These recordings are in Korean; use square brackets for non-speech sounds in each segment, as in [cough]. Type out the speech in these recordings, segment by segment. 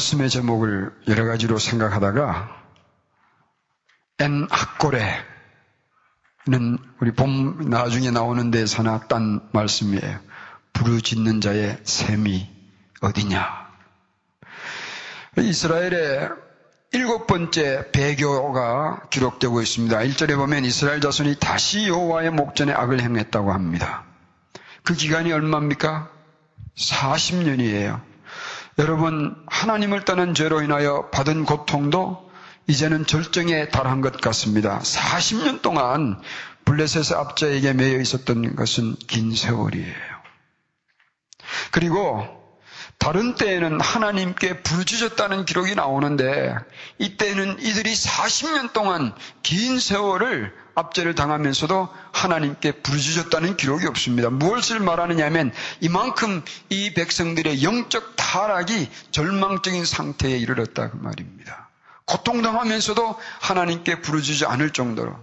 말씀의 제목을 여러 가지로 생각하다가 엔 학고레는 우리 봄 나중에 나오는 데서나 딴 말씀이에요. 부르짖는 자의 셈이 어디냐? 이스라엘의 일곱 번째 배교가 기록되고 있습니다. 1절에 보면 이스라엘 자손이 다시 여호와의 목전에 악을 행했다고 합니다. 그 기간이 얼마입니까? 40년이에요. 여러분, 하나님을 떠난 죄로 인하여 받은 고통도 이제는 절정에 달한 것 같습니다. 40년 동안 블레셋의 압자에게 매여 있었던 것은 긴 세월이에요. 그리고 다른 때에는 하나님께 부르짖었다는 기록이 나오는데 이때는 이들이 40년 동안 긴 세월을 압제를 당하면서도 하나님께 부르짖었다는 기록이 없습니다. 무엇을 말하느냐면 이만큼 이 백성들의 영적 타락이 절망적인 상태에 이르렀다 그 말입니다. 고통당하면서도 하나님께 부르짖지 않을 정도로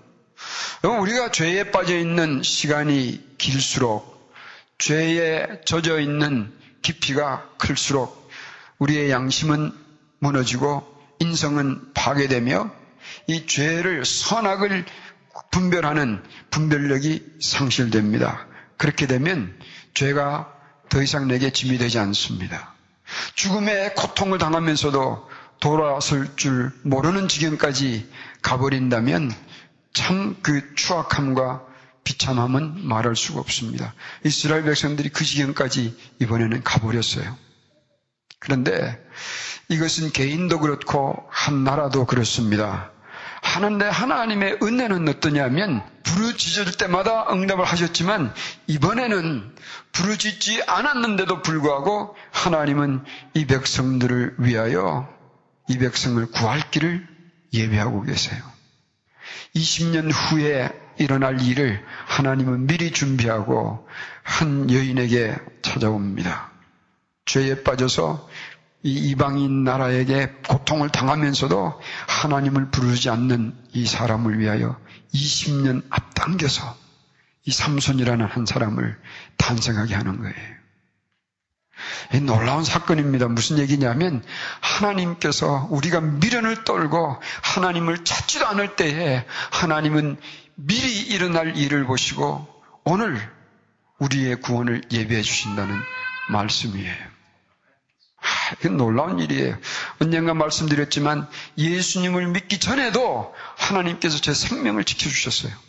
우리가 죄에 빠져 있는 시간이 길수록 죄에 젖어 있는 깊이가 클수록 우리의 양심은 무너지고 인성은 파괴되며 이 죄를 선악을 분별하는 분별력이 상실됩니다. 그렇게 되면 죄가 더 이상 내게 짐이 되지 않습니다. 죽음의 고통을 당하면서도 돌아설 줄 모르는 지경까지 가버린다면 참 그 추악함과 비참함은 말할 수가 없습니다. 이스라엘 백성들이 그 지경까지 이번에는 가버렸어요. 그런데 이것은 개인도 그렇고 한 나라도 그렇습니다. 하는데 하나님의 은혜는 어떠냐면 부르짖을 때마다 응답을 하셨지만 이번에는 부르짖지 않았는데도 불구하고 하나님은 이 백성들을 위하여 이 백성을 구할 길을 예배하고 계세요. 20년 후에 일어날 일을 하나님은 미리 준비하고 한 여인에게 찾아옵니다. 죄에 빠져서 이 이방인 나라에게 고통을 당하면서도 하나님을 부르지 않는 이 사람을 위하여 20년 앞당겨서 이 삼손이라는 한 사람을 탄생하게 하는 거예요. 놀라운 사건입니다. 무슨 얘기냐면 하나님께서 우리가 미련을 떨고 하나님을 찾지도 않을 때에 하나님은 미리 일어날 일을 보시고 오늘 우리의 구원을 예배해 주신다는 말씀이에요. 아, 이게 놀라운 일이에요. 언젠가 말씀드렸지만 예수님을 믿기 전에도 하나님께서 제 생명을 지켜주셨어요.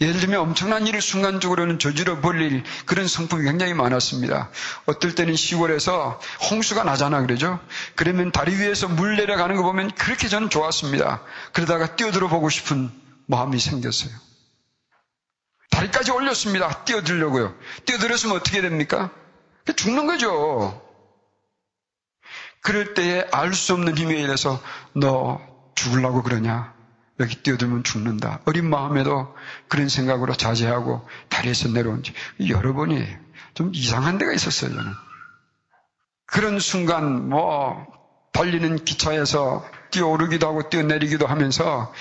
예를 들면 엄청난 일을 순간적으로는 저지러 버릴 그런 성품이 굉장히 많았습니다. 어떨 때는 시골에서 홍수가 나잖아 그러죠. 그러면 다리 위에서 물 내려가는 거 보면 그렇게 저는 좋았습니다. 그러다가 뛰어들어 보고 싶은 마음이 생겼어요. 다리까지 올렸습니다. 뛰어들려고요. 뛰어들었으면 어떻게 됩니까? 죽는 거죠. 그럴 때에 알 수 없는 힘에 의해서 너 죽으려고 그러냐? 여기 뛰어들면 죽는다. 어린 마음에도 그런 생각으로 자제하고 다리에서 내려온 지 여러 번이 좀 이상한 데가 있었어요, 저는. 그런 순간, 뭐, 달리는 기차에서 뛰어오르기도 하고 뛰어내리기도 하면서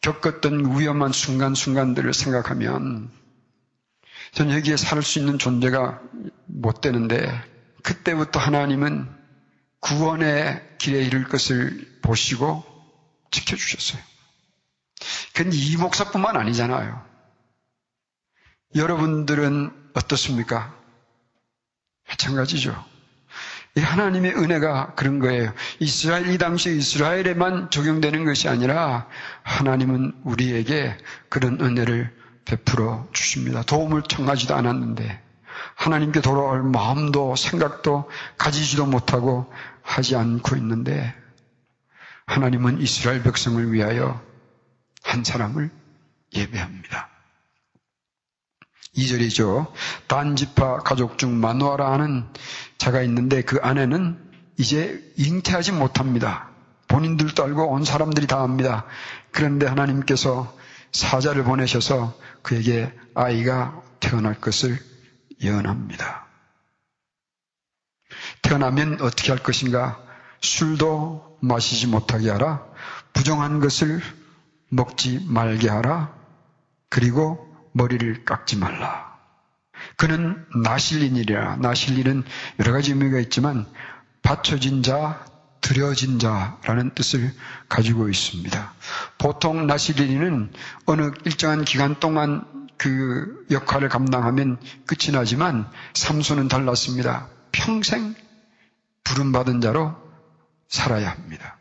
겪었던 위험한 순간순간들을 생각하면 전 여기에 살 수 있는 존재가 못 되는데 그때부터 하나님은 구원의 길에 이를 것을 보시고 지켜주셨어요. 근데 이 목사뿐만 아니잖아요. 여러분들은 어떻습니까? 마찬가지죠. 이 하나님의 은혜가 그런 거예요. 이스라엘, 이 당시 이스라엘에만 적용되는 것이 아니라 하나님은 우리에게 그런 은혜를 베풀어 주십니다. 도움을 청하지도 않았는데 하나님께 돌아올 마음도 생각도 가지지도 못하고 하지 않고 있는데 하나님은 이스라엘 백성을 위하여 한 사람을 예배합니다. 2절이죠. 단지파 가족 중 마누아라 하는 자가 있는데 그 아내는 이제 잉태하지 못합니다. 본인들도 알고 온 사람들이 다 압니다. 그런데 하나님께서 사자를 보내셔서 그에게 아이가 태어날 것을 예언합니다. 태어나면 어떻게 할 것인가? 술도 마시지 못하게 하라. 부정한 것을 먹지 말게 하라. 그리고 머리를 깎지 말라. 그는 나실린이라. 나실린은 여러 가지 의미가 있지만 받쳐진 자, 드려진 자라는 뜻을 가지고 있습니다. 보통 나시린이는 어느 일정한 기간 동안 그 역할을 감당하면 끝이 나지만 삼손은 달랐습니다. 평생 부름받은 자로 살아야 합니다.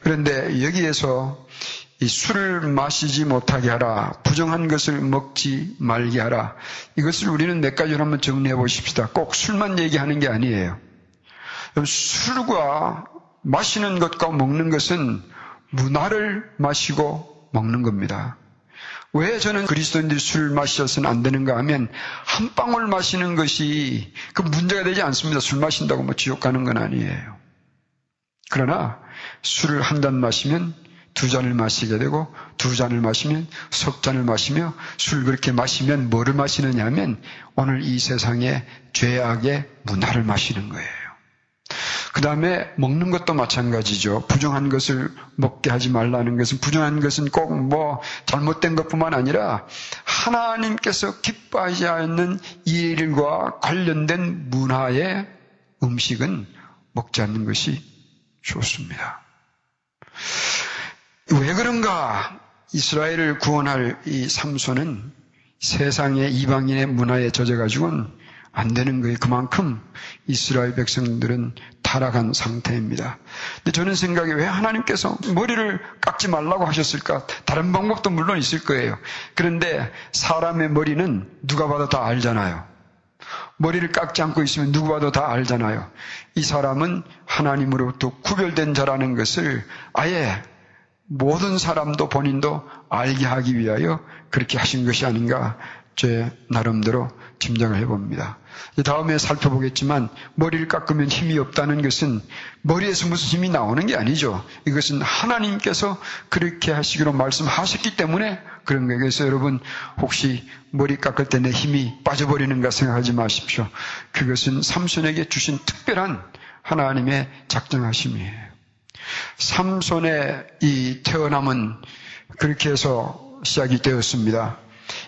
그런데 여기에서 이 술을 마시지 못하게 하라, 부정한 것을 먹지 말게 하라. 이것을 우리는 몇 가지로 한번 정리해 보십시다. 꼭 술만 얘기하는 게 아니에요. 술과 마시는 것과 먹는 것은 문화를 마시고 먹는 겁니다. 왜 저는 그리스도인들이 술 마셔서는 안 되는가 하면 한 방울 마시는 것이 그 문제가 되지 않습니다. 술 마신다고 뭐 지옥 가는 건 아니에요. 그러나 술을 한 잔 마시면 두 잔을 마시게 되고 두 잔을 마시면 석 잔을 마시며 술 그렇게 마시면 뭐를 마시느냐 하면 오늘 이 세상의 죄악의 문화를 마시는 거예요. 그 다음에 먹는 것도 마찬가지죠. 부정한 것을 먹게 하지 말라는 것은 부정한 것은 꼭 뭐 잘못된 것뿐만 아니라 하나님께서 기뻐하지 않는 일과 관련된 문화의 음식은 먹지 않는 것이 좋습니다. 왜 그런가? 이스라엘을 구원할 이 삼손은 세상의 이방인의 문화에 젖어가지고는 안 되는 거예요. 그만큼 이스라엘 백성들은 타락한 상태입니다. 근데 저는 생각에 왜 하나님께서 머리를 깎지 말라고 하셨을까? 다른 방법도 물론 있을 거예요. 그런데 사람의 머리는 누가 봐도 다 알잖아요. 머리를 깎지 않고 있으면 누구 봐도 다 알잖아요. 이 사람은 하나님으로부터 구별된 자라는 것을 아예 모든 사람도 본인도 알게 하기 위하여 그렇게 하신 것이 아닌가 제 나름대로 짐작을 해봅니다. 다음에 살펴보겠지만 머리를 깎으면 힘이 없다는 것은 머리에서 무슨 힘이 나오는 게 아니죠. 이것은 하나님께서 그렇게 하시기로 말씀하셨기 때문에 그런 거예요. 그래서 여러분 혹시 머리 깎을 때 내 힘이 빠져버리는가 생각하지 마십시오. 그것은 삼손에게 주신 특별한 하나님의 작정하심이에요. 삼손의 이 태어남은 그렇게 해서 시작이 되었습니다.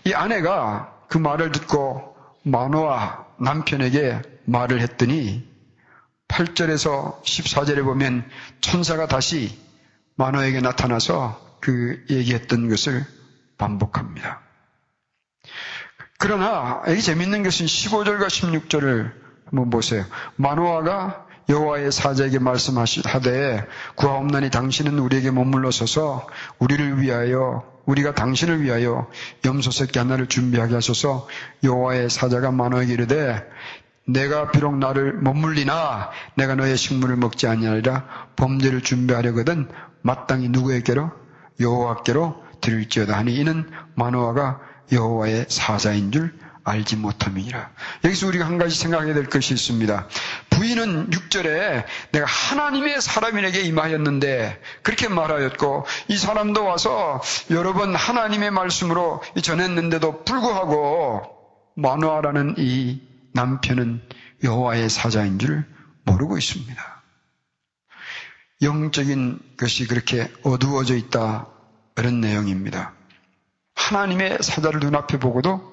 이 아내가 그 말을 듣고 마노아 남편에게 말을 했더니 8절에서 14절에 보면 천사가 다시 마노에게 나타나서 그 얘기했던 것을 반복합니다. 그러나 여기 재밌는 것은 15절과 16절을 한번 보세요. 마노아가 여호와의 사자에게 말씀하시되 구하옵나니 당신은 우리에게 머물러 서서 우리를 위하여 우리가 당신을 위하여 염소 새끼 하나를 준비하게 하소서. 여호와의 사자가 만호에게 이르되 내가 비록 나를 머물리나 내가 너의 식물을 먹지 아니하리라. 범죄를 준비하려거든 마땅히 누구에게로? 여호와께로 드릴지어다 하니 이는 마노아가 여호와의 사자인 줄 알지 못함이니라. 여기서 우리가 한 가지 생각해야 될 것이 있습니다. 부인은 6절에 내가 하나님의 사람인에게 임하였는데 그렇게 말하였고 이 사람도 와서 여러 번 하나님의 말씀으로 전했는데도 불구하고 마누아라는 이 남편은 여호와의 사자인 줄 모르고 있습니다. 영적인 것이 그렇게 어두워져 있다 그런 내용입니다. 하나님의 사자를 눈앞에 보고도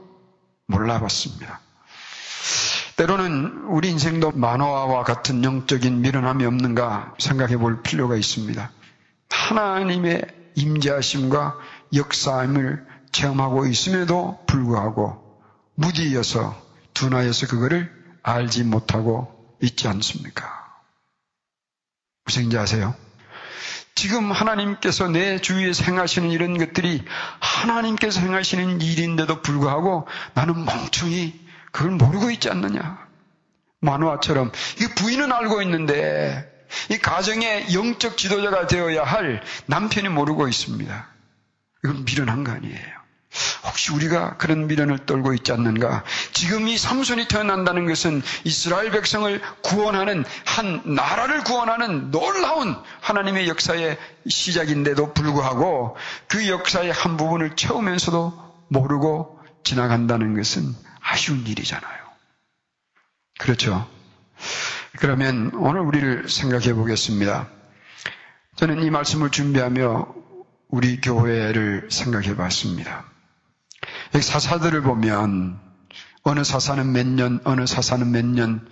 몰라봤습니다. 때로는 우리 인생도 만화와 같은 영적인 미련함이 없는가 생각해 볼 필요가 있습니다. 하나님의 임재하심과 역사함을 체험하고 있음에도 불구하고 무디여서 둔하여서 그거를 알지 못하고 있지 않습니까? 무슨 인지 아세요? 지금 하나님께서 내 주위에 행하시는 이런 것들이 하나님께서 행하시는 일인데도 불구하고 나는 멍청이 그걸 모르고 있지 않느냐. 만화처럼 이 부인은 알고 있는데 이 가정의 영적 지도자가 되어야 할 남편이 모르고 있습니다. 이건 미련한 거 아니에요. 혹시 우리가 그런 미련을 떨고 있지 않는가? 지금 이 삼손이 태어난다는 것은 이스라엘 백성을 구원하는 한 나라를 구원하는 놀라운 하나님의 역사의 시작인데도 불구하고 그 역사의 한 부분을 채우면서도 모르고 지나간다는 것은 아쉬운 일이잖아요. 그렇죠? 그러면 오늘 우리를 생각해 보겠습니다. 저는 이 말씀을 준비하며 우리 교회를 생각해 봤습니다. 여기 사사들을 보면 어느 사사는 몇 년, 어느 사사는 몇 년,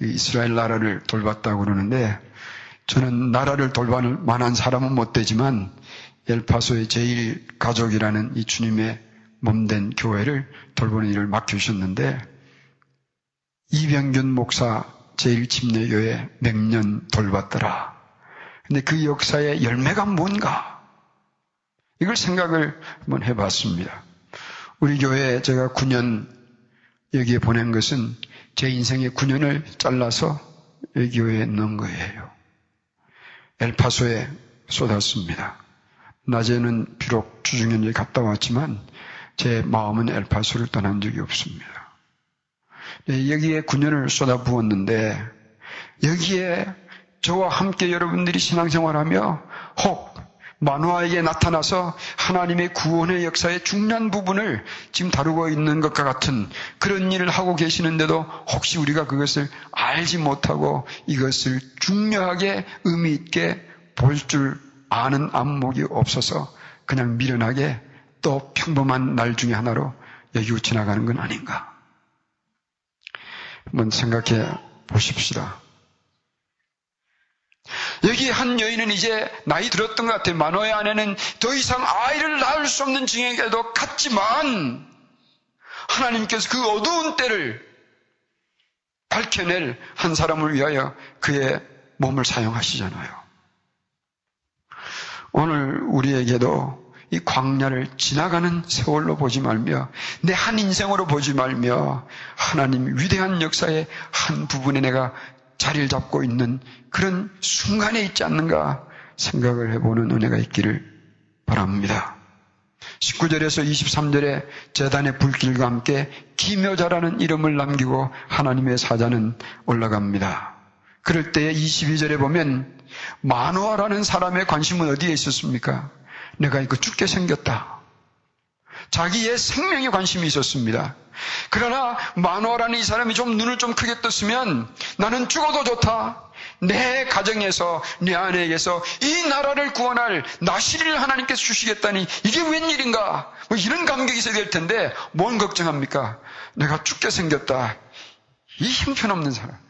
이스라엘 나라를 돌봤다고 그러는데 저는 나라를 돌볼 만한 사람은 못 되지만 엘파소의 제일 가족이라는 이 주님의 몸된 교회를 돌보는 일을 맡겨주셨는데 이병균 목사 제일 집례교회 몇 년 돌봤더라. 근데 그 역사의 열매가 뭔가? 이걸 생각을 한번 해봤습니다. 우리 교회에 제가 9년 여기에 보낸 것은 제 인생의 9년을 잘라서 여기 교회에 넣은 거예요. 엘파소에 쏟았습니다. 낮에는 비록 주중현에 갔다 왔지만 제 마음은 엘파소를 떠난 적이 없습니다. 네, 여기에 9년을 쏟아 부었는데 여기에 저와 함께 여러분들이 신앙생활하며 혹 만화에게 나타나서 하나님의 구원의 역사의 중요한 부분을 지금 다루고 있는 것과 같은 그런 일을 하고 계시는데도 혹시 우리가 그것을 알지 못하고 이것을 중요하게 의미 있게 볼 줄 아는 안목이 없어서 그냥 미련하게 또 평범한 날 중에 하나로 여기고 지나가는 건 아닌가. 한번 생각해 보십시다. 여기 한 여인은 이제 나이 들었던 것 같아요. 만호의 아내는 더 이상 아이를 낳을 수 없는 증에게도 갔지만 하나님께서 그 어두운 때를 밝혀낼 한 사람을 위하여 그의 몸을 사용하시잖아요. 오늘 우리에게도 이 광야를 지나가는 세월로 보지 말며 내 한 인생으로 보지 말며 하나님 위대한 역사의 한 부분에 내가 자리를 잡고 있는 그런 순간에 있지 않는가 생각을 해보는 은혜가 있기를 바랍니다. 19절에서 23절에 재단의 불길과 함께 기묘자라는 이름을 남기고 하나님의 사자는 올라갑니다. 그럴 때에 22절에 보면 마노아라는 사람의 관심은 어디에 있었습니까? 내가 이거 죽게 생겼다. 자기의 생명에 관심이 있었습니다. 그러나 마누아라는 이 사람이 좀 눈을 좀 크게 떴으면 나는 죽어도 좋다. 내 가정에서 내 아내에게서 이 나라를 구원할 나시리를 하나님께서 주시겠다니 이게 웬일인가? 뭐 이런 감격이 있어야 될 텐데 뭔 걱정합니까? 내가 죽게 생겼다. 이 형편없는 사람.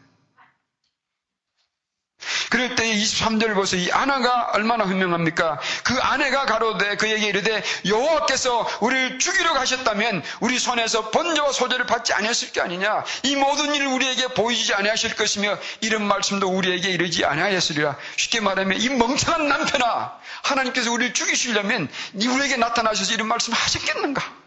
그럴 때 23절 보세요. 이 아나가 얼마나 분명합니까? 그 아내가 가로되 그에게 이르되 여호와께서 우리를 죽이려 가셨다면 우리 손에서 번제와 소제를 받지 아니했을 게 아니냐? 이 모든 일을 우리에게 보이지 아니하실 것이며 이런 말씀도 우리에게 이르지 아니하였으리라. 쉽게 말하면 이 멍청한 남편아 하나님께서 우리를 죽이시려면 우리에게 나타나셔서 이런 말씀 하셨겠는가?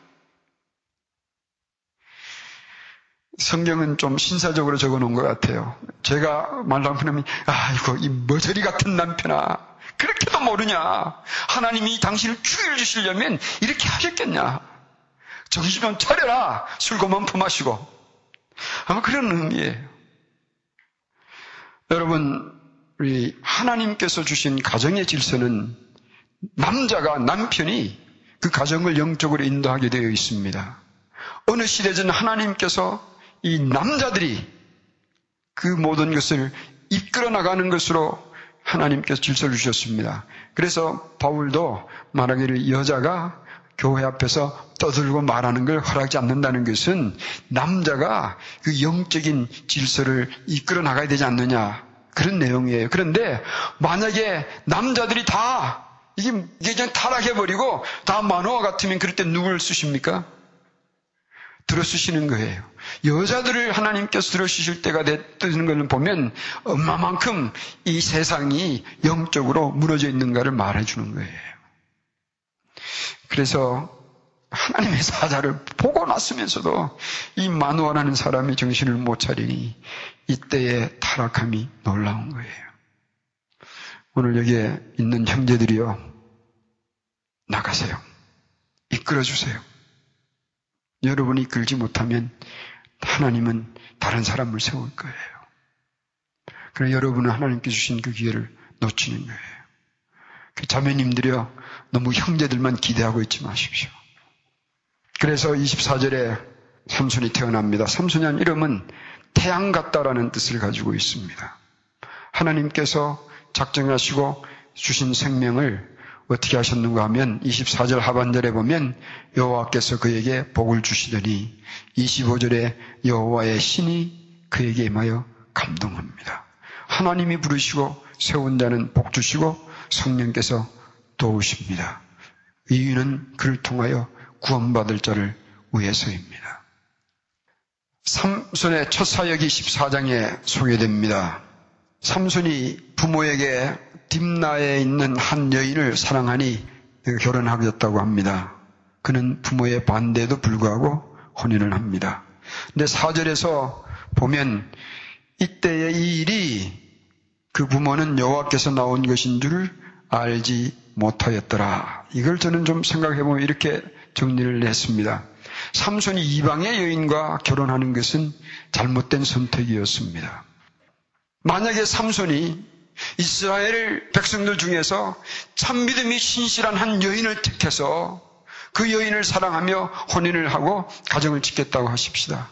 성경은 좀 신사적으로 적어 놓은 것 같아요. 제가 말남편하면, 아이고, 이 머저리 같은 남편아. 그렇게도 모르냐. 하나님이 당신을 죽여 주시려면 이렇게 하셨겠냐. 정신 좀 차려라. 술 그만 품마시고. 아마 그런 의미예요. 여러분, 우리 하나님께서 주신 가정의 질서는 남자가, 남편이 그 가정을 영적으로 인도하게 되어 있습니다. 어느 시대든 하나님께서 이 남자들이 그 모든 것을 이끌어 나가는 것으로 하나님께서 질서를 주셨습니다. 그래서 바울도 말하기를 여자가 교회 앞에서 떠들고 말하는 걸 허락하지 않는다는 것은 남자가 그 영적인 질서를 이끌어 나가야 되지 않느냐 그런 내용이에요. 그런데 만약에 남자들이 다 이게 이게 타락해버리고 다 만화와 같으면 그럴 때 누굴 쓰십니까? 들어 쓰시는 거예요. 여자들을 하나님께서 들어주실 때가 되는 것을 보면 엄마만큼 이 세상이 영적으로 무너져 있는가를 말해주는 거예요. 그래서 하나님의 사자를 보고 났으면서도 이 마누아라는 사람이 정신을 못 차리니 이때의 타락함이 놀라운 거예요. 오늘 여기에 있는 형제들이요. 나가세요. 이끌어주세요. 여러분이 이끌지 못하면 하나님은 다른 사람을 세울 거예요. 그래 여러분은 하나님께 주신 그 기회를 놓치는 거예요. 그 자매님들이요, 너무 형제들만 기대하고 있지 마십시오. 그래서 24절에 삼손이 태어납니다. 삼손이란 이름은 태양 같다라는 뜻을 가지고 있습니다. 하나님께서 작정하시고 주신 생명을 어떻게 하셨는가 하면 24절 하반절에 보면 여호와께서 그에게 복을 주시더니 25절에 여호와의 신이 그에게 임하여 감동합니다. 하나님이 부르시고 세운 자는 복 주시고 성령께서 도우십니다. 이유는 그를 통하여 구원받을 자를 위해서입니다. 삼손의 첫 사역이 14장에 소개됩니다. 삼손이 부모에게 딥나에 있는 한 여인을 사랑하니 결혼하겠다고 합니다. 그는 부모의 반대에도 불구하고 혼인을 합니다. 근데 사절에서 보면 이때의 이 일이 그 부모는 여호와께서 나온 것인 줄 알지 못하였더라. 이걸 저는 좀 생각해 보면 이렇게 정리를 했습니다. 삼손이 이방의 여인과 결혼하는 것은 잘못된 선택이었습니다. 만약에 삼손이 이스라엘 백성들 중에서 참 믿음이 신실한 한 여인을 택해서 그 여인을 사랑하며 혼인을 하고 가정을 짓겠다고 하십시다.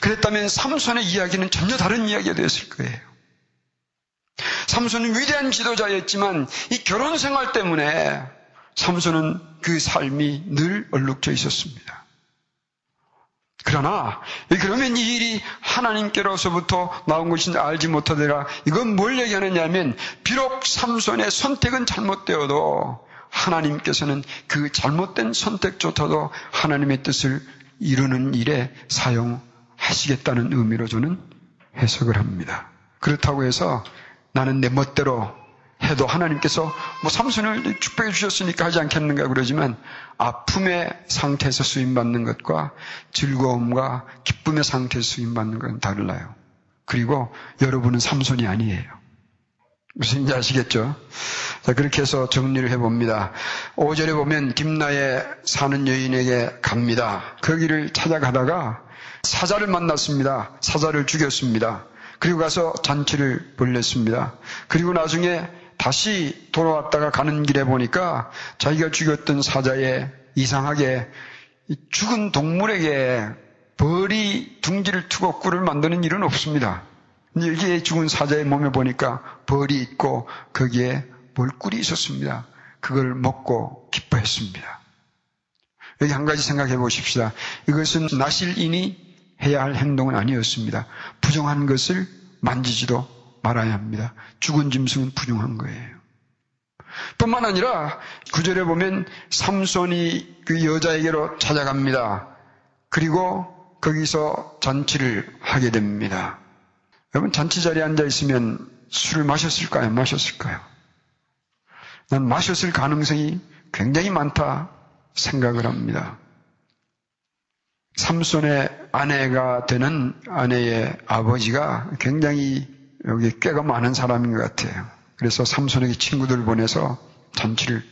그랬다면 삼손의 이야기는 전혀 다른 이야기가 되었을 거예요. 삼손은 위대한 지도자였지만 이 결혼 생활 때문에 삼손은 그 삶이 늘 얼룩져 있었습니다. 그러나 그러면 이 일이 하나님께로서부터 나온 것인지 알지 못하더라. 이건 뭘 얘기하느냐면 비록 삼손의 선택은 잘못되어도 하나님께서는 그 잘못된 선택조차도 하나님의 뜻을 이루는 일에 사용하시겠다는 의미로 저는 해석을 합니다. 그렇다고 해서 나는 내 멋대로 해도 하나님께서 뭐 삼손을 축복해 주셨으니까 하지 않겠는가 그러지만 아픔의 상태에서 수임받는 것과 즐거움과 기쁨의 상태에서 수임받는 것은 달라요. 그리고 여러분은 삼손이 아니에요. 무슨 인지 아시겠죠? 자, 그렇게 해서 정리를 해봅니다. 5절에 보면 김나에 사는 여인에게 갑니다. 거기를 찾아가다가 사자를 만났습니다. 사자를 죽였습니다. 그리고 가서 잔치를 벌렸습니다. 그리고 나중에 다시 돌아왔다가 가는 길에 보니까 자기가 죽였던 사자에 이상하게 죽은 동물에게 벌이 둥지를 트고 꿀을 만드는 일은 없습니다. 여기에 죽은 사자의 몸에 보니까 벌이 있고 거기에 벌꿀이 있었습니다. 그걸 먹고 기뻐했습니다. 여기 한 가지 생각해 보십시다. 이것은 나실인이 해야 할 행동은 아니었습니다. 부정한 것을 만지지도 말아야 합니다. 죽은 짐승은 부정한 거예요. 뿐만 아니라 구절에 보면 삼손이 그 여자에게로 찾아갑니다. 그리고 거기서 잔치를 하게 됩니다. 여러분 잔치 자리에 앉아 있으면 술을 마셨을까요? 마셨을까요? 난 마셨을 가능성이 굉장히 많다 생각을 합니다. 삼손의 아내가 되는 아내의 아버지가 굉장히 여기 꽤가 많은 사람인 것 같아요. 그래서 삼손에게 친구들 보내서 잔치를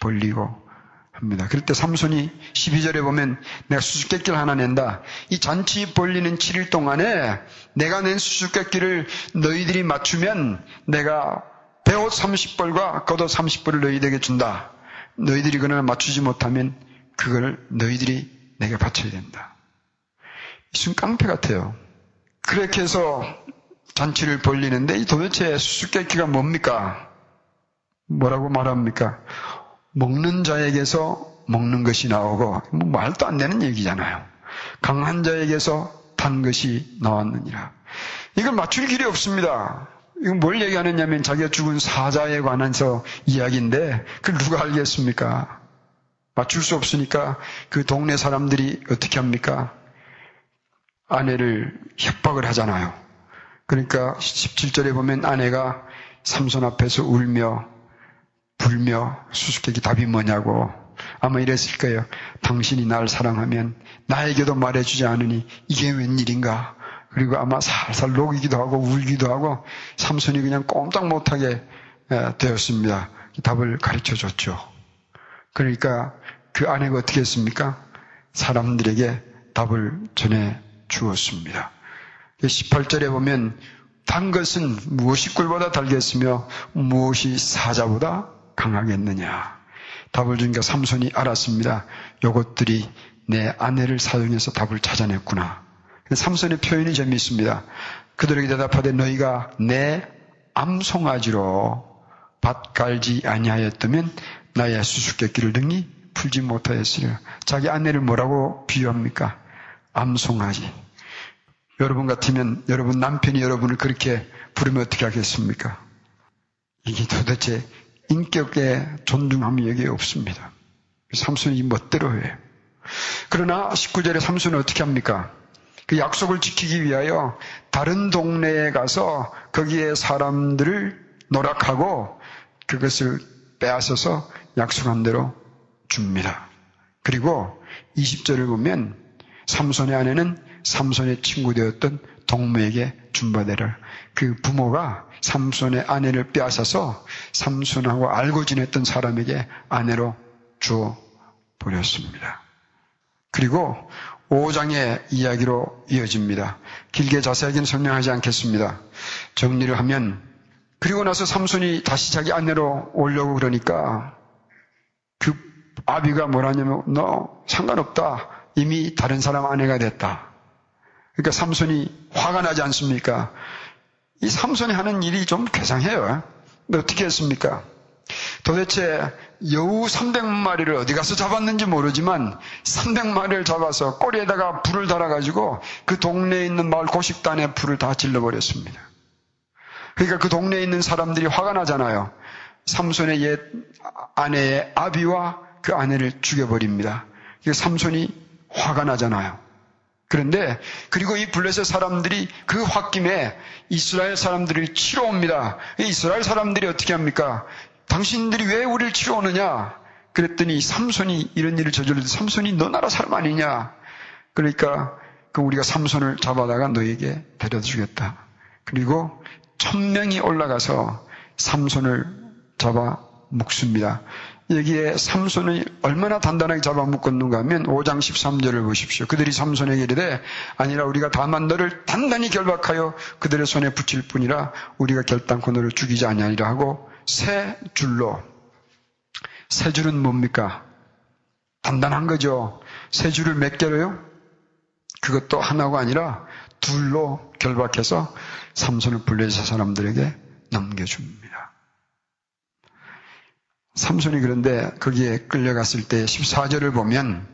벌리고 합니다. 그럴 때 삼손이 12절에 보면 내가 수수께끼를 하나 낸다. 이 잔치 벌리는 7일 동안에 내가 낸 수수께끼를 너희들이 맞추면 내가 배옷 30벌과 겉옷 30벌을 너희들에게 준다. 너희들이 그러나 맞추지 못하면 그걸 너희들이 내게 바쳐야 된다. 이순 깡패 같아요. 그렇게 해서 잔치를 벌리는데 도대체 수수께끼가 뭡니까? 뭐라고 말합니까? 먹는 자에게서 먹는 것이 나오고 뭐 말도 안 되는 얘기잖아요. 강한 자에게서 단 것이 나왔느니라. 이걸 맞출 길이 없습니다. 이건 뭘 얘기하느냐면 자기가 죽은 사자에 관해서 이야기인데 그걸 누가 알겠습니까? 맞출 수 없으니까 그 동네 사람들이 어떻게 합니까? 아내를 협박을 하잖아요. 그러니까 17절에 보면 아내가 삼손 앞에서 울며 불며 수수께끼 답이 뭐냐고 아마 이랬을 거예요. 당신이 날 사랑하면 나에게도 말해주지 않으니 이게 웬일인가. 그리고 아마 살살 녹이기도 하고 울기도 하고 삼손이 그냥 꼼짝 못하게 되었습니다. 답을 가르쳐 줬죠. 그러니까 그 아내가 어떻게 했습니까? 사람들에게 답을 전해 주었습니다. 18절에 보면 단 것은 무엇이 꿀보다 달겠으며 무엇이 사자보다 강하겠느냐. 답을 주니까 삼손이 알았습니다. 이것들이 내 아내를 사용해서 답을 찾아냈구나. 삼손의 표현이 재미있습니다. 그들에게 대답하되 너희가 내 암송아지로 밭 갈지 아니하였다면 나의 수수께끼를 등이 풀지 못하였으리라. 자기 아내를 뭐라고 비유합니까? 암송아지. 여러분 같으면 여러분 남편이 여러분을 그렇게 부르면 어떻게 하겠습니까? 이게 도대체 인격의 존중함이 여기에 없습니다. 삼손이 멋대로 해요. 그러나 19절에 삼손은 어떻게 합니까? 그 약속을 지키기 위하여 다른 동네에 가서 거기에 사람들을 노락하고 그것을 빼앗아서 약속한 대로 줍니다. 그리고 20절을 보면 삼손의 아내는 삼손의 친구 되었던 동무에게 준 바대를 그 부모가 삼손의 아내를 빼앗아서 삼손하고 알고 지냈던 사람에게 아내로 주어 버렸습니다. 그리고 5장의 이야기로 이어집니다. 길게 자세하게는 설명하지 않겠습니다. 정리를 하면 그리고 나서 삼손이 다시 자기 아내로 오려고 그러니까 그 아비가 뭐라냐면 너 상관없다. 이미 다른 사람 아내가 됐다. 그러니까 삼손이 화가 나지 않습니까? 이 삼손이 하는 일이 좀 괴상해요. 어떻게 했습니까? 도대체 여우 300마리를 어디 가서 잡았는지 모르지만 300마리를 잡아서 꼬리에다가 불을 달아가지고 그 동네에 있는 마을 고식단에 불을 다 질러버렸습니다. 그러니까 그 동네에 있는 사람들이 화가 나잖아요. 삼손의 옛 아내의 아비와 그 아내를 죽여버립니다. 삼손이 화가 나잖아요. 그런데 그리고 이 블레셋 사람들이 그 홧김에 이스라엘 사람들을 치러 옵니다. 이스라엘 사람들이 어떻게 합니까? 당신들이 왜 우리를 치러 오느냐? 그랬더니 삼손이 이런 일을 저질렀는데 삼손이 너 나라 사람 아니냐? 그러니까 그 우리가 삼손을 잡아다가 너에게 데려다 주겠다. 그리고 천 명이 올라가서 삼손을 잡아 먹습니다. 여기에 삼손이 얼마나 단단하게 잡아먹었는가 하면 5장 13절을 보십시오. 그들이 삼손에게 이르되 아니라 우리가 다만 너를 단단히 결박하여 그들의 손에 붙일 뿐이라 우리가 결단코 너를 죽이지 아니하리라 하고 세 줄로 세 줄은 뭡니까? 단단한 거죠. 세 줄을 몇 개로요? 그것도 하나가 아니라 둘로 결박해서 삼손을 블레셋 사람들에게 넘겨줍니다. 삼손이 그런데 거기에 끌려갔을 때 14절을 보면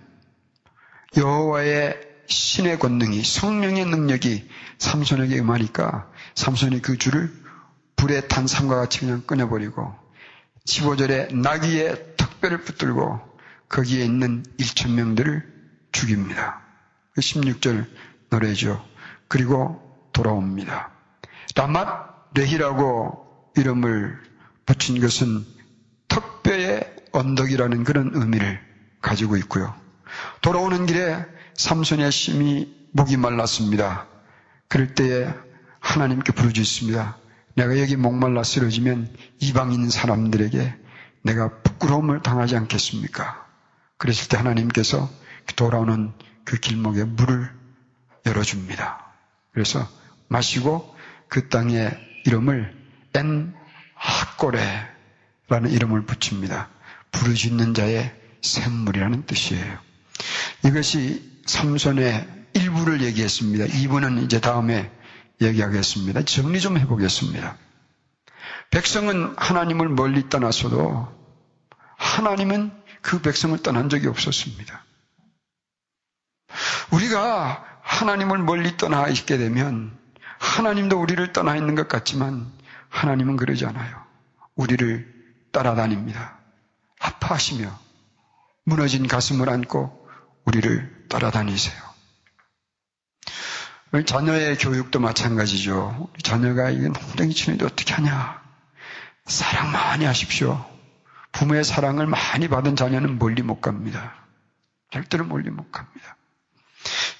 여호와의 신의 권능이 성령의 능력이 삼손에게 임하니까 삼손이 그 줄을 불에 탄 삼과 같이 그냥 끊어버리고 15절에 나귀의 턱뼈를 붙들고 거기에 있는 1천 명들을 죽입니다. 16절 그 노래죠. 그리고 돌아옵니다. 라맛 레히라고 이름을 붙인 것은 턱뼈의 언덕이라는 그런 의미를 가지고 있고요. 돌아오는 길에 삼손의 심이 목이 말랐습니다. 그럴 때에 하나님께 부르짖습니다. 내가 여기 목말라 쓰러지면 이방인 사람들에게 내가 부끄러움을 당하지 않겠습니까? 그랬을 때 하나님께서 돌아오는 그 길목에 물을 열어줍니다. 그래서 마시고 그 땅의 이름을 엔 하꼬레 라는 이름을 붙입니다. 부르짖는 자의 샘물이라는 뜻이에요. 이것이 삼손의 일부를 얘기했습니다. 2부는 이제 다음에 얘기하겠습니다. 정리 좀 해보겠습니다. 백성은 하나님을 멀리 떠나서도 하나님은 그 백성을 떠난 적이 없었습니다. 우리가 하나님을 멀리 떠나 있게 되면 하나님도 우리를 떠나 있는 것 같지만 하나님은 그러지 않아요. 우리를 따라다닙니다. 아파하시며 무너진 가슴을 안고 우리를 따라다니세요. 자녀의 교육도 마찬가지죠. 자녀가 이게 농땡이 치는데 어떻게 하냐. 사랑 많이 하십시오. 부모의 사랑을 많이 받은 자녀는 멀리 못 갑니다. 절대로 멀리 못 갑니다.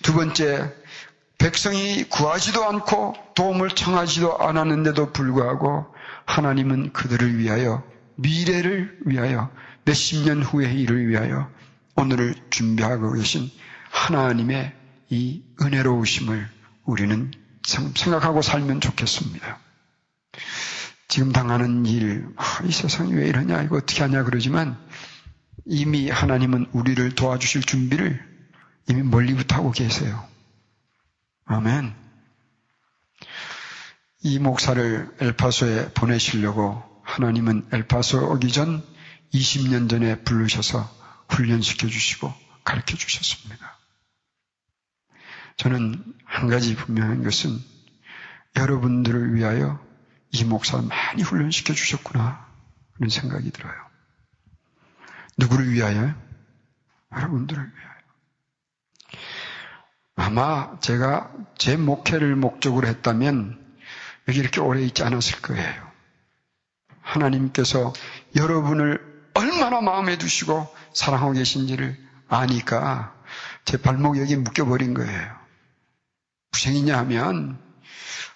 두 번째, 백성이 구하지도 않고 도움을 청하지도 않았는데도 불구하고 하나님은 그들을 위하여 미래를 위하여 몇십 년 후의 일을 위하여 오늘을 준비하고 계신 하나님의 이 은혜로우심을 우리는 생각하고 살면 좋겠습니다. 지금 당하는 일, 아, 이 세상이 왜 이러냐, 이거 어떻게 하냐 그러지만 이미 하나님은 우리를 도와주실 준비를 이미 멀리부터 하고 계세요. 아멘. 이 목사를 엘파소에 보내시려고 하나님은 엘파소 오기 전 20년 전에 부르셔서 훈련시켜 주시고 가르쳐 주셨습니다. 저는 한 가지 분명한 것은 여러분들을 위하여 이 목사 많이 훈련시켜 주셨구나. 그런 생각이 들어요. 누구를 위하여? 여러분들을 위하여. 아마 제가 제 목회를 목적으로 했다면 여기 이렇게 오래 있지 않았을 거예요. 하나님께서 여러분을 얼마나 마음에 두시고 사랑하고 계신지를 아니까 제 발목 여기 묶여버린 거예요. 무생이냐 하면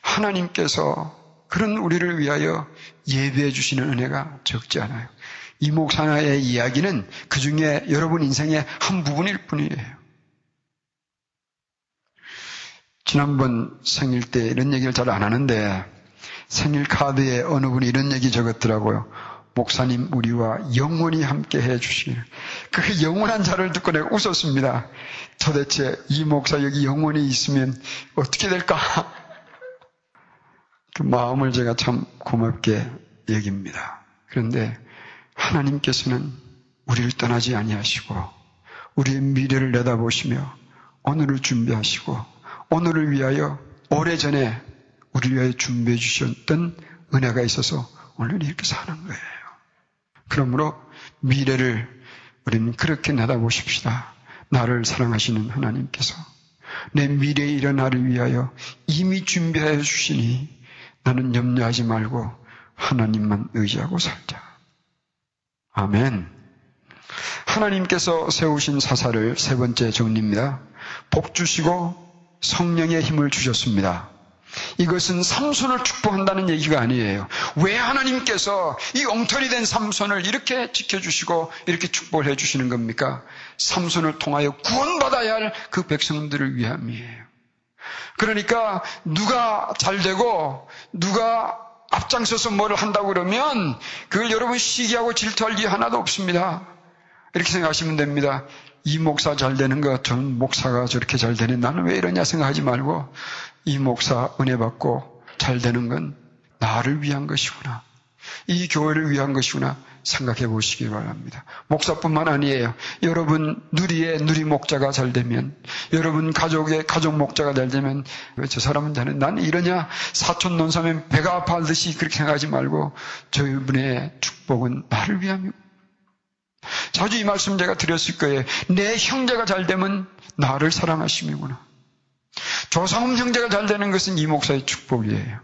하나님께서 그런 우리를 위하여 예배해 주시는 은혜가 적지 않아요. 이 목사의 이야기는 그 중에 여러분 인생의 한 부분일 뿐이에요. 지난번 생일 때 이런 얘기를 잘 안 하는데 생일 카드에 어느 분이 이런 얘기 적었더라고요. 목사님 우리와 영원히 함께 해 주시길. 그 영원한 자를 듣고 내가 웃었습니다. 도대체 이 목사 여기 영원히 있으면 어떻게 될까? [laughs] 그 마음을 제가 참 고맙게 여깁니다. 그런데 하나님께서는 우리를 떠나지 아니하시고 우리의 미래를 내다보시며 오늘을 준비하시고 오늘을 위하여 오래전에 우리를 위하여 준비해 주셨던 은혜가 있어서 오늘 이렇게 사는 거예요. 그러므로 미래를 우리는 그렇게 내다보십시다. 나를 사랑하시는 하나님께서 내 미래에 일어나를 위하여 이미 준비하여 주시니 나는 염려하지 말고 하나님만 의지하고 살자. 아멘. 하나님께서 세우신 사사를 세 번째 정리입니다. 복 주시고 성령의 힘을 주셨습니다. 이것은 삼손을 축복한다는 얘기가 아니에요. 왜 하나님께서 이 엉터리 된 삼손을 이렇게 지켜주시고 이렇게 축복을 해주시는 겁니까? 삼손을 통하여 구원받아야 할 그 백성들을 위함이에요. 그러니까 누가 잘 되고 누가 앞장서서 뭐를 한다고 그러면 그걸 여러분 시기하고 질투할 일 하나도 없습니다. 이렇게 생각하시면 됩니다. 이 목사 잘 되는 것, 전 목사가 저렇게 잘 되네. 나는 왜 이러냐 생각하지 말고 이 목사 은혜 받고 잘 되는 건 나를 위한 것이구나. 이 교회를 위한 것이구나 생각해 보시기 바랍니다. 목사뿐만 아니에요. 여러분 누리의 누리 목자가 잘 되면, 여러분 가족의 가족 목자가 잘 되면, 왜 저 사람은 자는 난 이러냐? 사촌 논사면 배가 아파하듯이 그렇게 생각하지 말고, 저분의 축복은 나를 위함이고, 자주 이 말씀 제가 드렸을 거예요. 내 형제가 잘 되면 나를 사랑하심이구나. 조상음 형제가 잘 되는 것은 이 목사의 축복이에요.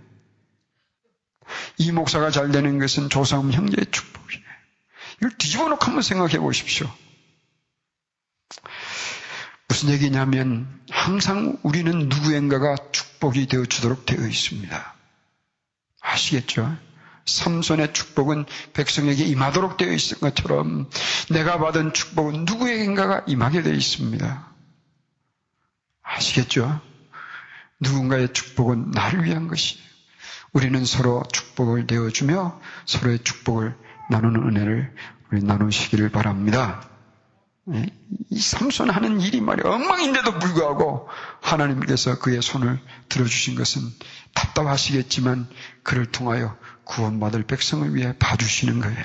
이 목사가 잘 되는 것은 조상음 형제의 축복이에요. 이걸 뒤집어 놓고 한번 생각해 보십시오. 무슨 얘기냐면 항상 우리는 누구인가가 축복이 되어 주도록 되어 있습니다. 아시겠죠? 삼손의 축복은 백성에게 임하도록 되어 있는 것처럼 내가 받은 축복은 누구에게인가가 임하게 되어 있습니다. 아시겠죠? 누군가의 축복은 나를 위한 것이에요. 우리는 서로 축복을 내어주며 서로의 축복을 나누는 은혜를 우리 나누시기를 바랍니다. 예? 이 삼손 하는 일이 말이야 엉망인데도 불구하고 하나님께서 그의 손을 들어주신 것은 답답하시겠지만 그를 통하여 구원받을 백성을 위해 봐주시는 거예요.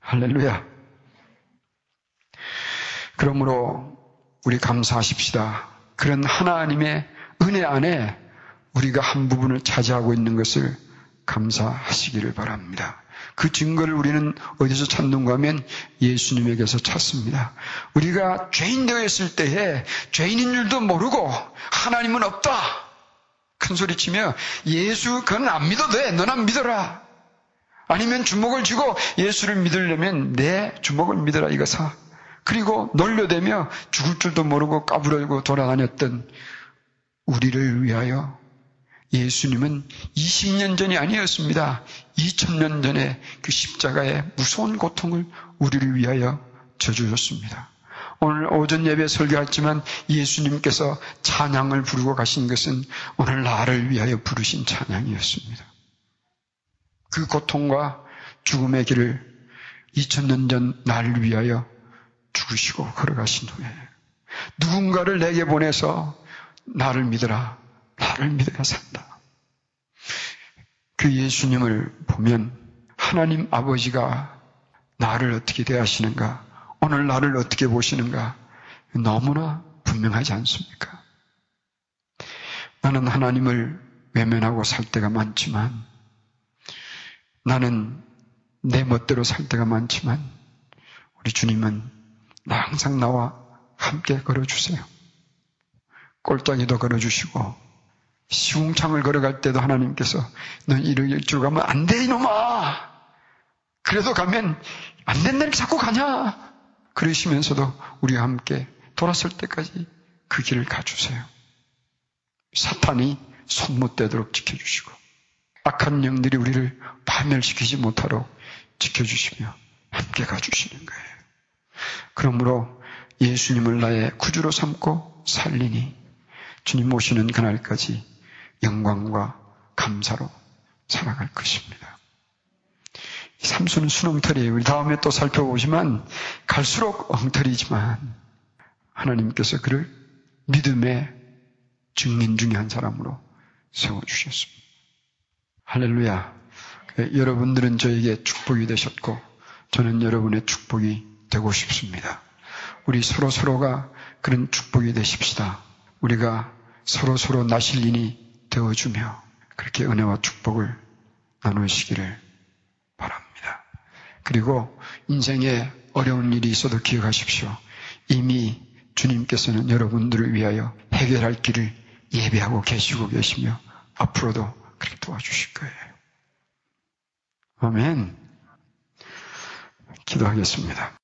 할렐루야. 그러므로 우리 감사하십시다. 그런 하나님의 은혜 안에 우리가 한 부분을 차지하고 있는 것을 감사하시기를 바랍니다. 그 증거를 우리는 어디서 찾는가 하면 예수님에게서 찾습니다. 우리가 죄인 되었을 때에 죄인인 줄도 모르고 하나님은 없다. 큰 소리 치며 예수 그건 안 믿어도 돼. 너는 믿어라. 아니면 주먹을 쥐고 예수를 믿으려면 내 주먹을 믿어라 이거사. 그리고 놀려대며 죽을 줄도 모르고 까불어고 돌아다녔던 우리를 위하여 예수님은 20년 전이 아니었습니다. 2000년 전에 그 십자가의 무서운 고통을 우리를 위하여 져주셨습니다. 오늘 오전 예배 설교했지만 예수님께서 찬양을 부르고 가신 것은 오늘 나를 위하여 부르신 찬양이었습니다. 그 고통과 죽음의 길을 2000년 전 나를 위하여 죽으시고 걸어가신 후에 누군가를 내게 보내서 나를 믿어라. 나를 믿어야 산다. 그 예수님을 보면 하나님 아버지가 나를 어떻게 대하시는가, 오늘 나를 어떻게 보시는가 너무나 분명하지 않습니까? 나는 하나님을 외면하고 살 때가 많지만 나는 내 멋대로 살 때가 많지만 우리 주님은 나 항상 나와 함께 걸어주세요. 꼴짝이도 걸어주시고 시궁창을 걸어갈 때도 하나님께서 넌 이럴 줄 가면 안 돼 이놈아 그래도 가면 안 된다니까 자꾸 가냐 그러시면서도 우리와 함께 돌았을 때까지 그 길을 가주세요. 사탄이 손못 대도록 지켜주시고 악한 영들이 우리를 파멸시키지 못하도록 지켜주시며 함께 가주시는 거예요. 그러므로 예수님을 나의 구주로 삼고 살리니 주님 오시는 그날까지 영광과 감사로 살아갈 것입니다. 삼수는 수능털이에요. 우리 다음에 또 살펴보지만 갈수록 엉터리지만 하나님께서 그를 믿음의 증인 중에 한 사람으로 세워주셨습니다. 할렐루야. 여러분들은 저에게 축복이 되셨고 저는 여러분의 축복이 되고 싶습니다. 우리 서로 서로가 그런 축복이 되십시다. 우리가 서로 서로 나실인이 되어주며 그렇게 은혜와 축복을 나누시기를 바랍니다. 그리고 인생에 어려운 일이 있어도 기억하십시오. 이미 주님께서는 여러분들을 위하여 해결할 길을 예배하고 계시고 계시며 앞으로도 그렇게 도와주실 거예요. 아멘. 기도하겠습니다.